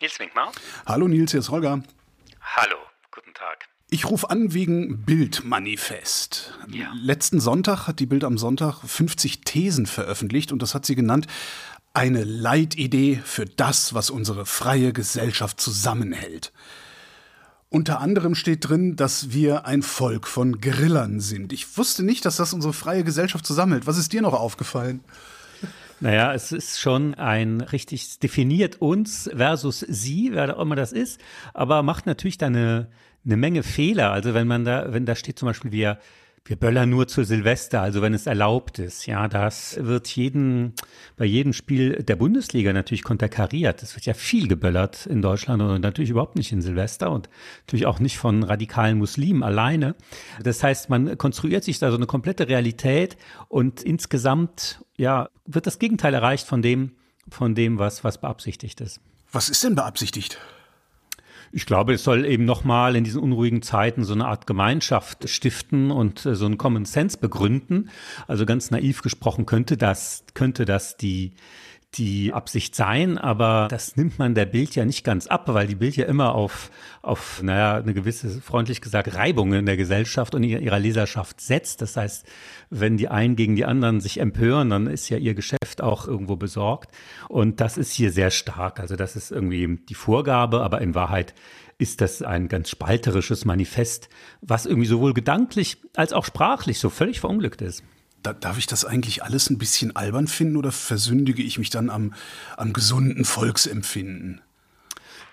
Nils Winkmar. Hallo Nils, hier ist Holger. Hallo, guten Tag. Ich rufe an wegen Bildmanifest. Ja. Letzten Sonntag hat die Bild am Sonntag 50 Thesen veröffentlicht und das hat sie genannt eine Leitidee für das, was unsere freie Gesellschaft zusammenhält. Unter anderem steht drin, dass wir ein Volk von Grillern sind. Ich wusste nicht, dass das unsere freie Gesellschaft zusammenhält. Was ist dir noch aufgefallen? Naja, es ist schon ein richtig definiert uns versus sie, wer auch immer das ist, aber macht natürlich da eine, eine Menge Fehler. Also wenn man da, wenn da steht zum Beispiel, wir wir böllern nur zu Silvester, also wenn es erlaubt ist. Ja, das wird jeden, bei jedem Spiel der Bundesliga natürlich konterkariert. Es wird ja viel geböllert in Deutschland und natürlich überhaupt nicht in Silvester und natürlich auch nicht von radikalen Muslimen alleine. Das heißt, man konstruiert sich da so eine komplette Realität und insgesamt, ja, wird das Gegenteil erreicht von dem, von dem, was, was beabsichtigt ist. Was ist denn beabsichtigt? Ich glaube, es soll eben nochmal in diesen unruhigen Zeiten so eine Art Gemeinschaft stiften und äh, so einen Common Sense begründen. Also ganz naiv gesprochen könnte das, könnte das die, die Absicht sein, aber das nimmt man der Bild ja nicht ganz ab, weil die Bild ja immer auf, auf naja, eine gewisse, freundlich gesagt, Reibung in der Gesellschaft und ihrer Leserschaft setzt. Das heißt, wenn die einen gegen die anderen sich empören, dann ist ja ihr Geschäft auch irgendwo besorgt. Und das ist hier sehr stark. Also das ist irgendwie die Vorgabe, aber in Wahrheit ist das ein ganz spalterisches Manifest, was irgendwie sowohl gedanklich als auch sprachlich so völlig verunglückt ist da, darf ich das eigentlich alles ein bisschen albern finden oder versündige ich mich dann am, am gesunden Volksempfinden?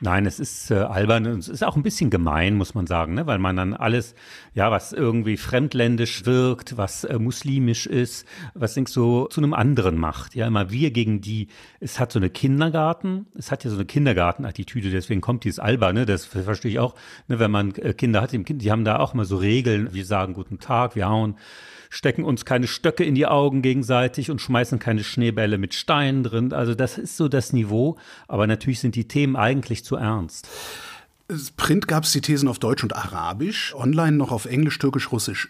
Nein, es ist äh, albern und es ist auch ein bisschen gemein, muss man sagen, ne? weil man dann alles, ja, was irgendwie fremdländisch wirkt, was äh, muslimisch ist, was denkst so zu einem anderen macht. Ja, immer wir gegen die. Es hat so eine Kindergarten, es hat ja so eine Kindergartenattitüde, deswegen kommt dieses Alberne, das verstehe ich auch, ne? wenn man äh, Kinder hat, die haben da auch immer so Regeln, wir sagen guten Tag, wir hauen stecken uns keine Stöcke in die Augen gegenseitig und schmeißen keine Schneebälle mit Steinen drin. Also das ist so das Niveau, aber natürlich sind die Themen eigentlich zu ernst. Print gab es die Thesen auf Deutsch und Arabisch, online noch auf Englisch, Türkisch, Russisch.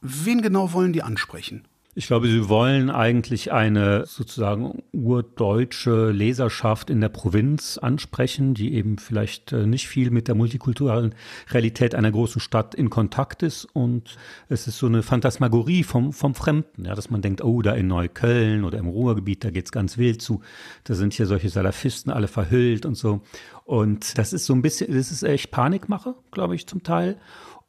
Wen genau wollen die ansprechen? Ich glaube, sie wollen eigentlich eine sozusagen urdeutsche Leserschaft in der Provinz ansprechen, die eben vielleicht äh, nicht viel mit der multikulturellen Realität einer großen Stadt in Kontakt ist. Und es ist so eine Phantasmagorie vom, vom Fremden, ja, dass man denkt, oh, da in Neukölln oder im Ruhrgebiet, da geht's ganz wild zu. Da sind hier solche Salafisten alle verhüllt und so. Und das ist so ein bisschen, das ist echt Panikmache, glaube ich, zum Teil.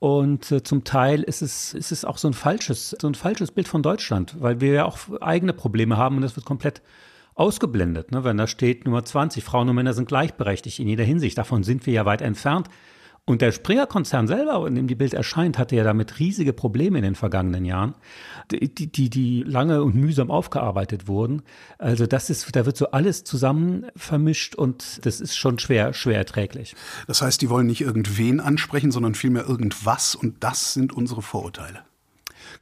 Und äh, zum Teil ist es, ist es auch so ein falsches, so ein falsches Bild von Deutschland, weil wir ja auch eigene Probleme haben und das wird komplett ausgeblendet. Ne? Wenn da steht Nummer 20, Frauen und Männer sind gleichberechtigt in jeder Hinsicht. Davon sind wir ja weit entfernt. Und der Springer-Konzern selber, in dem die Bild erscheint, hatte ja damit riesige Probleme in den vergangenen Jahren, die, die, die lange und mühsam aufgearbeitet wurden. Also das ist, da wird so alles zusammen vermischt und das ist schon schwer, schwer erträglich. Das heißt, die wollen nicht irgendwen ansprechen, sondern vielmehr irgendwas und das sind unsere Vorurteile.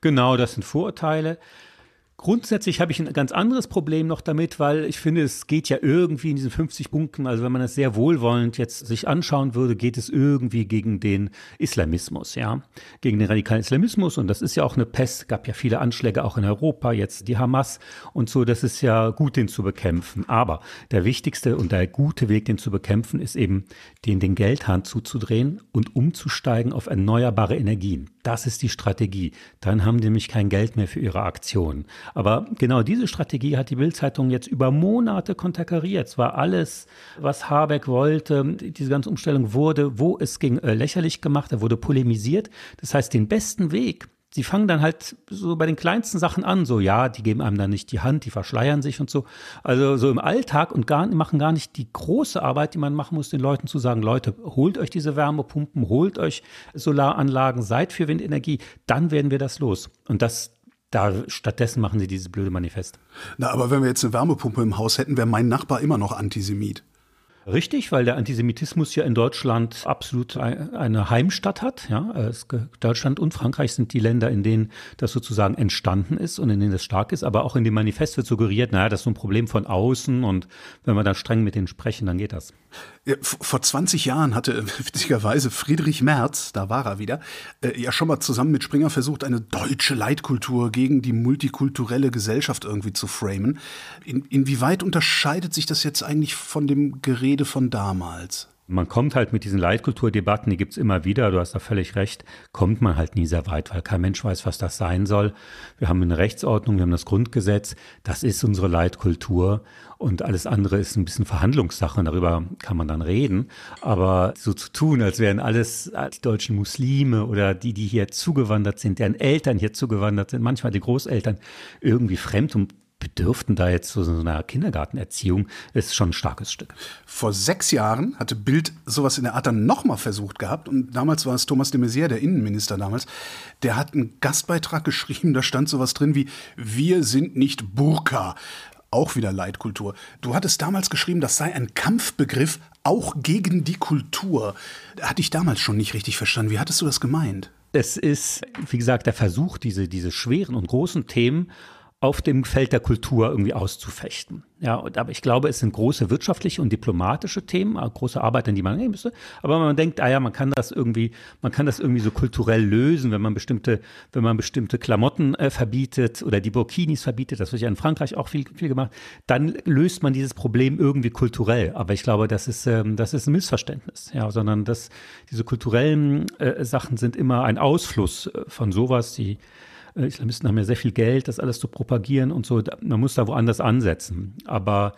Genau, das sind Vorurteile. Grundsätzlich habe ich ein ganz anderes Problem noch damit, weil ich finde, es geht ja irgendwie in diesen 50 Punkten, also wenn man das sehr wohlwollend jetzt sich anschauen würde, geht es irgendwie gegen den Islamismus, ja, gegen den radikalen Islamismus und das ist ja auch eine Pest, gab ja viele Anschläge auch in Europa, jetzt die Hamas und so, das ist ja gut, den zu bekämpfen. Aber der wichtigste und der gute Weg, den zu bekämpfen, ist eben, den den Geldhahn zuzudrehen und umzusteigen auf erneuerbare Energien. Das ist die Strategie. Dann haben die nämlich kein Geld mehr für ihre Aktionen. Aber genau diese Strategie hat die Bildzeitung jetzt über Monate konterkariert. Es war alles, was Habeck wollte. Diese ganze Umstellung wurde, wo es ging, äh, lächerlich gemacht. Da wurde polemisiert. Das heißt, den besten Weg, sie fangen dann halt so bei den kleinsten Sachen an, so ja, die geben einem dann nicht die Hand, die verschleiern sich und so. Also so im Alltag und gar, machen gar nicht die große Arbeit, die man machen muss, den Leuten zu sagen, Leute, holt euch diese Wärmepumpen, holt euch Solaranlagen, seid für Windenergie, dann werden wir das los. Und das da stattdessen machen sie dieses blöde Manifest. Na, aber wenn wir jetzt eine Wärmepumpe im Haus hätten, wäre mein Nachbar immer noch Antisemit. Richtig, weil der Antisemitismus ja in Deutschland absolut eine Heimstatt hat. Ja, Deutschland und Frankreich sind die Länder, in denen das sozusagen entstanden ist und in denen das stark ist. Aber auch in dem Manifest wird suggeriert, naja, das ist so ein Problem von außen und wenn wir da streng mit denen sprechen, dann geht das. Ja, vor 20 Jahren hatte witzigerweise Friedrich Merz, da war er wieder, äh, ja schon mal zusammen mit Springer versucht, eine deutsche Leitkultur gegen die multikulturelle Gesellschaft irgendwie zu framen. In, inwieweit unterscheidet sich das jetzt eigentlich von dem Gerät Rede von damals man kommt halt mit diesen Leitkulturdebatten, die gibt's immer wieder, du hast da völlig recht, kommt man halt nie sehr weit, weil kein Mensch weiß, was das sein soll. Wir haben eine Rechtsordnung, wir haben das Grundgesetz, das ist unsere Leitkultur und alles andere ist ein bisschen Verhandlungssache, darüber kann man dann reden. Aber so zu tun, als wären alles die deutschen Muslime oder die, die hier zugewandert sind, deren Eltern hier zugewandert sind, manchmal die Großeltern, irgendwie fremd und bedürften da jetzt zu so einer Kindergartenerziehung, ist schon ein starkes Stück. Vor sechs Jahren hatte Bild sowas in der Art dann nochmal versucht gehabt. Und damals war es Thomas de Maizière, der Innenminister damals. Der hat einen Gastbeitrag geschrieben, da stand sowas drin wie Wir sind nicht Burka. Auch wieder Leitkultur. Du hattest damals geschrieben, das sei ein Kampfbegriff auch gegen die Kultur. Hatte ich damals schon nicht richtig verstanden. Wie hattest du das gemeint? Es ist, wie gesagt, der Versuch, diese, diese schweren und großen Themen auf dem Feld der Kultur irgendwie auszufechten. Ja, und, aber ich glaube, es sind große wirtschaftliche und diplomatische Themen, äh, große Arbeiten, die man nehmen müsste. Aber man denkt, ah ja, man kann das irgendwie, man kann das irgendwie so kulturell lösen, wenn man bestimmte, wenn man bestimmte Klamotten äh, verbietet oder die Burkinis verbietet. Das wird ja in Frankreich auch viel, viel gemacht. Dann löst man dieses Problem irgendwie kulturell. Aber ich glaube, das ist, ähm, das ist ein Missverständnis. Ja, sondern dass diese kulturellen äh, Sachen sind immer ein Ausfluss äh, von sowas, die Islamisten haben ja sehr viel Geld, das alles zu propagieren und so. Man muss da woanders ansetzen. Aber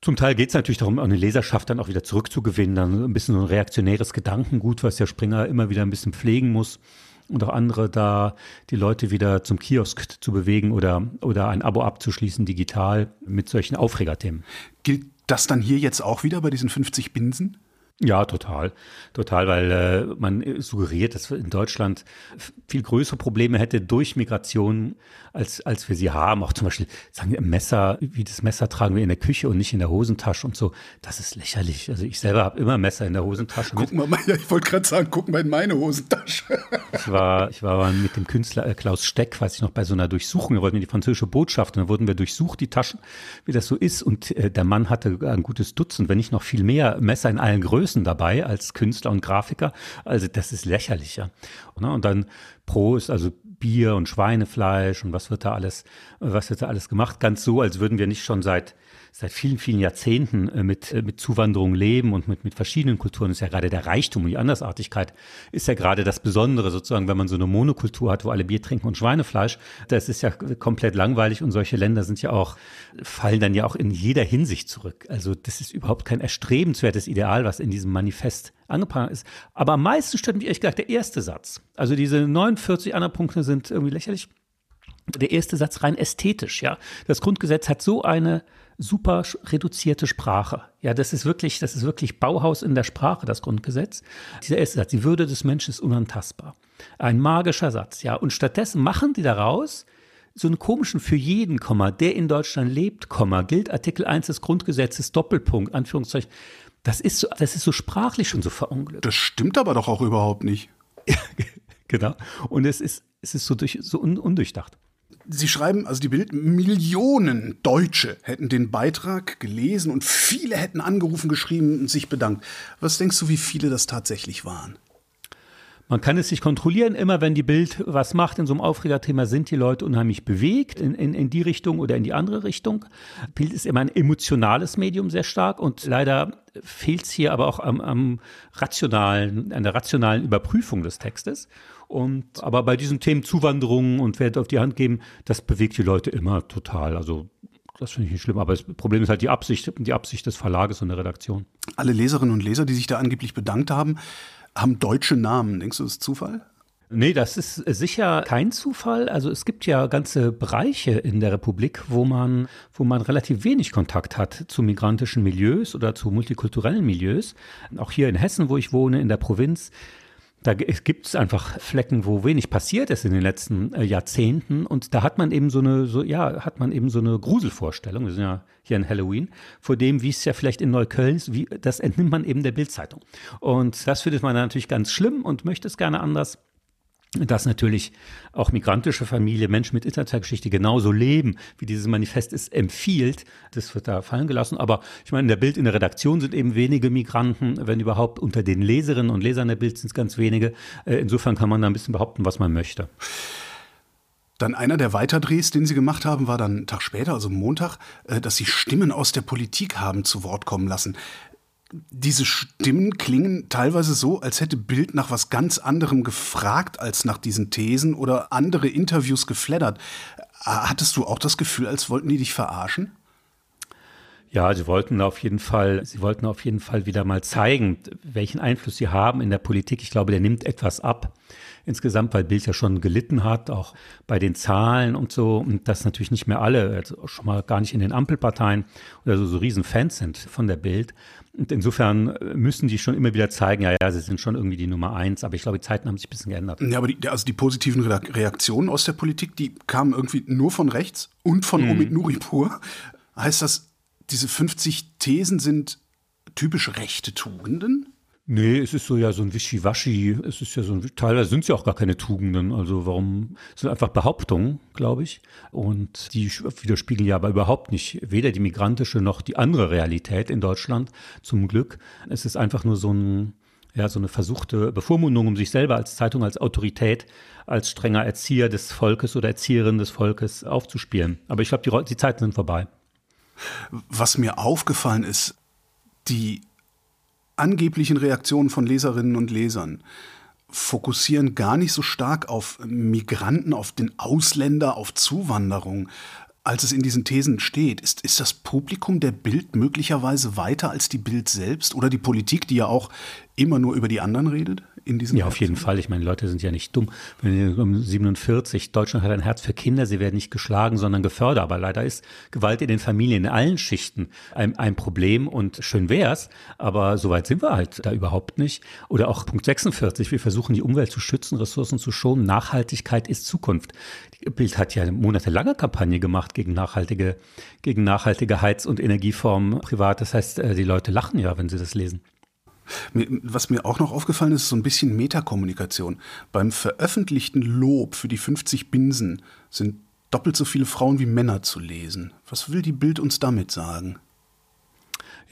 zum Teil geht es natürlich darum, eine Leserschaft dann auch wieder zurückzugewinnen, dann ein bisschen so ein reaktionäres Gedankengut, was der Springer immer wieder ein bisschen pflegen muss und auch andere da die Leute wieder zum Kiosk zu bewegen oder, oder ein Abo abzuschließen digital mit solchen Aufregerthemen. Gilt das dann hier jetzt auch wieder bei diesen 50 Binsen? Ja, total. Total, weil äh, man suggeriert, dass in Deutschland viel größere Probleme hätte durch Migration, als, als wir sie haben. Auch zum Beispiel, sagen wir, Messer, wie das Messer tragen wir in der Küche und nicht in der Hosentasche und so. Das ist lächerlich. Also ich selber habe immer Messer in der Hosentasche. Guck mal, ich wollte gerade sagen, guck mal in meine Hosentasche. ich war, ich war mit dem Künstler äh, Klaus Steck, weiß ich noch, bei so einer Durchsuchung. Wir wollten in die französische Botschaft und dann wurden wir durchsucht, die Taschen, wie das so ist. Und äh, der Mann hatte ein gutes Dutzend, wenn nicht noch viel mehr Messer in allen Größen Größen dabei als Künstler und Grafiker. Also das ist lächerlicher. Ne? Und dann Pro ist also Bier und Schweinefleisch und was wird da alles, was wird da alles gemacht? Ganz so, als würden wir nicht schon seit seit vielen, vielen Jahrzehnten äh, mit, äh, mit Zuwanderung leben und mit, mit verschiedenen Kulturen. Ist ja gerade der Reichtum und die Andersartigkeit ist ja gerade das Besondere sozusagen, wenn man so eine Monokultur hat, wo alle Bier trinken und Schweinefleisch. Das ist ja komplett langweilig und solche Länder sind ja auch, fallen dann ja auch in jeder Hinsicht zurück. Also das ist überhaupt kein erstrebenswertes Ideal, was in diesem Manifest angeprangert ist. Aber am meisten stört mich ehrlich gesagt der erste Satz. Also diese 49 anderen Punkte sind irgendwie lächerlich. Der erste Satz rein ästhetisch, ja. Das Grundgesetz hat so eine super reduzierte Sprache. Ja, das ist wirklich, das ist wirklich Bauhaus in der Sprache, das Grundgesetz. Dieser erste Satz, die Würde des Menschen ist unantastbar. Ein magischer Satz, ja. Und stattdessen machen die daraus so einen komischen für jeden Komma, der in Deutschland lebt, Komma, gilt Artikel 1 des Grundgesetzes, Doppelpunkt, Anführungszeichen. Das ist so, das ist so sprachlich schon so verunglückt. Das stimmt aber doch auch überhaupt nicht. genau. Und es ist, es ist so, durch, so un, undurchdacht. Sie schreiben, also die Bild, Millionen Deutsche hätten den Beitrag gelesen und viele hätten angerufen, geschrieben und sich bedankt. Was denkst du, wie viele das tatsächlich waren? Man kann es sich kontrollieren, immer wenn die Bild was macht in so einem Aufregerthema, sind die Leute unheimlich bewegt in, in, in die Richtung oder in die andere Richtung. Bild ist immer ein emotionales Medium sehr stark und leider fehlt es hier aber auch am, am rationalen, an der rationalen Überprüfung des Textes. Und, aber bei diesen Themen Zuwanderung und Wert auf die Hand geben, das bewegt die Leute immer total. Also das finde ich nicht schlimm, aber das Problem ist halt die Absicht, die Absicht des Verlages und der Redaktion. Alle Leserinnen und Leser, die sich da angeblich bedankt haben, haben deutsche Namen. Denkst du, das ist Zufall? Nee, das ist sicher kein Zufall. Also es gibt ja ganze Bereiche in der Republik, wo man, wo man relativ wenig Kontakt hat zu migrantischen Milieus oder zu multikulturellen Milieus. Auch hier in Hessen, wo ich wohne, in der Provinz, da gibt es einfach Flecken, wo wenig passiert ist in den letzten äh, Jahrzehnten. Und da hat man eben so eine, so, ja, hat man eben so eine Gruselvorstellung. Wir sind ja hier in Halloween, vor dem, wie es ja vielleicht in Neukölln ist, wie, das entnimmt man eben der Bildzeitung. Und das findet man natürlich ganz schlimm und möchte es gerne anders dass natürlich auch migrantische Familie, Menschen mit Interzeitgeschichte genauso leben, wie dieses Manifest es empfiehlt. Das wird da fallen gelassen. Aber ich meine, in der Bild, in der Redaktion sind eben wenige Migranten, wenn überhaupt unter den Leserinnen und Lesern der Bild sind es ganz wenige. Äh, insofern kann man da ein bisschen behaupten, was man möchte. Dann einer der Weiterdrehs, den Sie gemacht haben, war dann einen Tag später, also Montag, äh, dass Sie Stimmen aus der Politik haben zu Wort kommen lassen. Diese Stimmen klingen teilweise so, als hätte Bild nach was ganz anderem gefragt als nach diesen Thesen oder andere Interviews geflattert. Hattest du auch das Gefühl, als wollten die dich verarschen? Ja, sie wollten auf jeden Fall, sie wollten auf jeden Fall wieder mal zeigen, welchen Einfluss sie haben in der Politik. Ich glaube, der nimmt etwas ab insgesamt, weil Bild ja schon gelitten hat, auch bei den Zahlen und so, und dass natürlich nicht mehr alle, also schon mal gar nicht in den Ampelparteien oder so, so riesen Fans sind von der Bild. Und insofern müssen die schon immer wieder zeigen, ja, ja, sie sind schon irgendwie die Nummer eins, aber ich glaube, die Zeiten haben sich ein bisschen geändert. Ja, aber die, also die positiven Reaktionen aus der Politik, die kamen irgendwie nur von rechts und von mhm. Omid Nuripur. Heißt das, diese 50 Thesen sind typisch rechte Tugenden? Nee, es ist so ja so ein Wischiwaschi. Es ist ja so ein, teilweise sind es ja auch gar keine Tugenden. Also warum, es sind einfach Behauptungen, glaube ich. Und die widerspiegeln ja aber überhaupt nicht weder die migrantische noch die andere Realität in Deutschland, zum Glück. Es ist einfach nur so ein, ja, so eine versuchte Bevormundung, um sich selber als Zeitung, als Autorität, als strenger Erzieher des Volkes oder Erzieherin des Volkes aufzuspielen. Aber ich glaube, die, die Zeiten sind vorbei. Was mir aufgefallen ist, die angeblichen Reaktionen von Leserinnen und Lesern fokussieren gar nicht so stark auf Migranten, auf den Ausländer, auf Zuwanderung, als es in diesen Thesen steht. Ist, ist das Publikum der Bild möglicherweise weiter als die Bild selbst oder die Politik, die ja auch immer nur über die anderen redet? In diesem Ja, auf jeden Fall. Ich meine, Leute sind ja nicht dumm. Wenn um 47, Deutschland hat ein Herz für Kinder, sie werden nicht geschlagen, sondern gefördert. Aber leider ist Gewalt in den Familien in allen Schichten ein, ein Problem und schön wär's, aber so weit sind wir halt da überhaupt nicht. Oder auch Punkt 46, wir versuchen die Umwelt zu schützen, Ressourcen zu schonen. Nachhaltigkeit ist Zukunft. Bild hat ja eine monatelange Kampagne gemacht gegen nachhaltige, gegen nachhaltige Heiz- und Energieformen privat. Das heißt, äh, die Leute lachen ja, wenn sie das lesen. Was mir auch noch aufgefallen ist, ist so ein bisschen Metakommunikation. Beim veröffentlichten Lob für die 50 Binsen sind doppelt so viele Frauen wie Männer zu lesen. Was will die Bild uns damit sagen?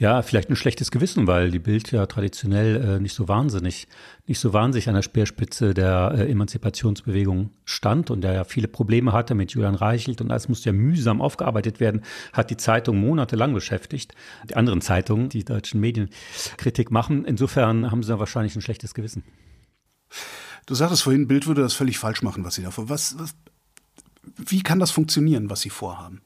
Ja, vielleicht ein schlechtes Gewissen, weil die Bild ja traditionell äh, nicht so wahnsinnig, nicht so wahnsinnig an der Speerspitze der äh, Emanzipationsbewegung stand und der ja viele Probleme hatte mit Julian Reichelt und alles musste ja mühsam aufgearbeitet werden, hat die Zeitung monatelang beschäftigt. Die anderen Zeitungen, die deutschen Medien Kritik machen. Insofern haben sie da wahrscheinlich ein schlechtes Gewissen. Du sagtest vorhin, Bild würde das völlig falsch machen, was sie da vor. Was, was, wie kann das funktionieren, was sie vorhaben?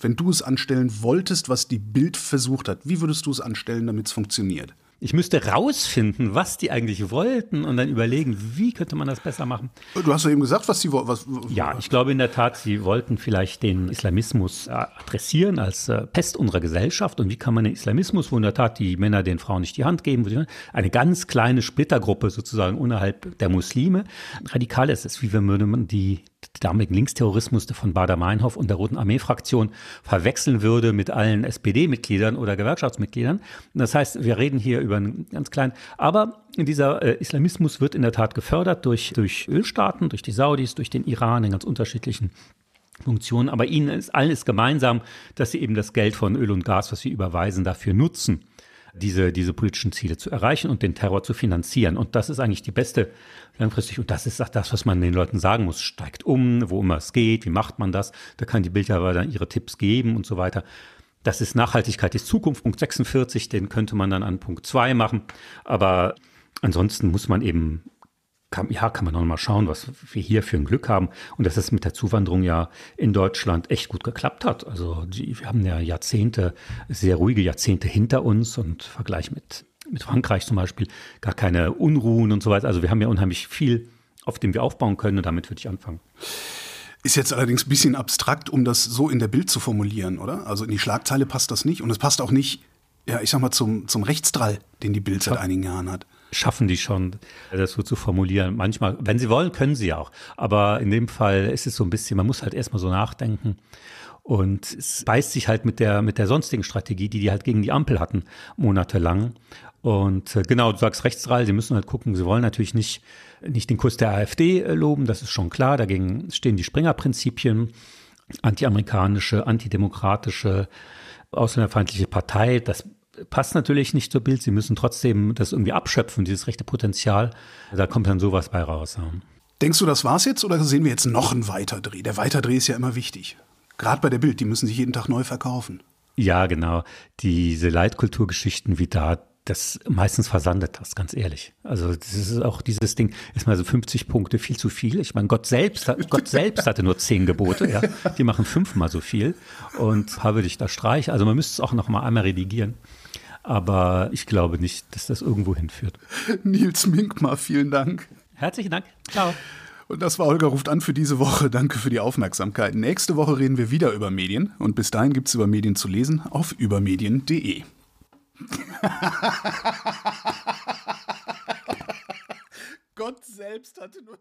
Wenn du es anstellen wolltest, was die Bild versucht hat, wie würdest du es anstellen, damit es funktioniert? Ich müsste rausfinden, was die eigentlich wollten und dann überlegen, wie könnte man das besser machen. Du hast ja eben gesagt, was sie wollten. Ja, ich glaube in der Tat, sie wollten vielleicht den Islamismus äh, adressieren als äh, Pest unserer Gesellschaft. Und wie kann man den Islamismus, wo in der Tat die Männer den Frauen nicht die Hand geben, eine ganz kleine Splittergruppe sozusagen unterhalb der Muslime, radikal ist es, wie würde man die damaligen Linksterrorismus von Bader-Meinhof und der Roten Armee-Fraktion verwechseln würde mit allen SPD-Mitgliedern oder Gewerkschaftsmitgliedern. Das heißt, wir reden hier über einen ganz kleinen, aber dieser äh, Islamismus wird in der Tat gefördert durch, durch Ölstaaten, durch die Saudis, durch den Iran in ganz unterschiedlichen Funktionen. Aber ihnen ist allen ist gemeinsam, dass sie eben das Geld von Öl und Gas, was sie überweisen, dafür nutzen diese, diese politischen Ziele zu erreichen und den Terror zu finanzieren. Und das ist eigentlich die beste langfristig. Und das ist auch das, was man den Leuten sagen muss. Steigt um, wo immer es geht, wie macht man das? Da kann die Bild aber dann ihre Tipps geben und so weiter. Das ist Nachhaltigkeit ist Zukunft, Punkt 46, den könnte man dann an Punkt 2 machen. Aber ansonsten muss man eben kann, ja, kann man noch mal schauen, was wir hier für ein Glück haben und dass es mit der Zuwanderung ja in Deutschland echt gut geklappt hat. Also die, wir haben ja Jahrzehnte, sehr ruhige Jahrzehnte hinter uns und im Vergleich mit, mit Frankreich zum Beispiel gar keine Unruhen und so weiter. Also wir haben ja unheimlich viel, auf dem wir aufbauen können und damit würde ich anfangen. Ist jetzt allerdings ein bisschen abstrakt, um das so in der Bild zu formulieren, oder? Also in die Schlagzeile passt das nicht und es passt auch nicht, ja, ich sag mal, zum, zum Rechtsdrall, den die Bild seit einigen Jahren hat schaffen die schon, das so zu formulieren. Manchmal, wenn sie wollen, können sie auch. Aber in dem Fall ist es so ein bisschen, man muss halt erstmal so nachdenken. Und es beißt sich halt mit der, mit der sonstigen Strategie, die die halt gegen die Ampel hatten, monatelang. Und äh, genau, du sagst rechtsral, sie müssen halt gucken, sie wollen natürlich nicht, nicht den Kurs der AfD äh, loben, das ist schon klar. Dagegen stehen die Springer-Prinzipien, antiamerikanische, antidemokratische, ausländerfeindliche Partei. Das passt natürlich nicht zur Bild. Sie müssen trotzdem das irgendwie abschöpfen, dieses rechte Potenzial. Da kommt dann sowas bei raus. Ja. Denkst du, das war's jetzt oder sehen wir jetzt noch einen Weiterdreh? Der Weiterdreh ist ja immer wichtig. Gerade bei der Bild, die müssen sich jeden Tag neu verkaufen. Ja, genau. Diese Leitkulturgeschichten wie da, das meistens versandet das, ganz ehrlich. Also das ist auch dieses Ding, ist mal so 50 Punkte viel zu viel. Ich meine, Gott selbst, Gott selbst hatte nur zehn Gebote, ja. Die machen fünfmal so viel. Und habe dich da streich. Also man müsste es auch noch mal einmal redigieren. Aber ich glaube nicht, dass das irgendwo hinführt. Nils Minkmar, vielen Dank. Herzlichen Dank. Ciao. Und das war Holger ruft an für diese Woche. Danke für die Aufmerksamkeit. Nächste Woche reden wir wieder über Medien. Und bis dahin gibt es über Medien zu lesen auf übermedien.de. Gott selbst hatte nur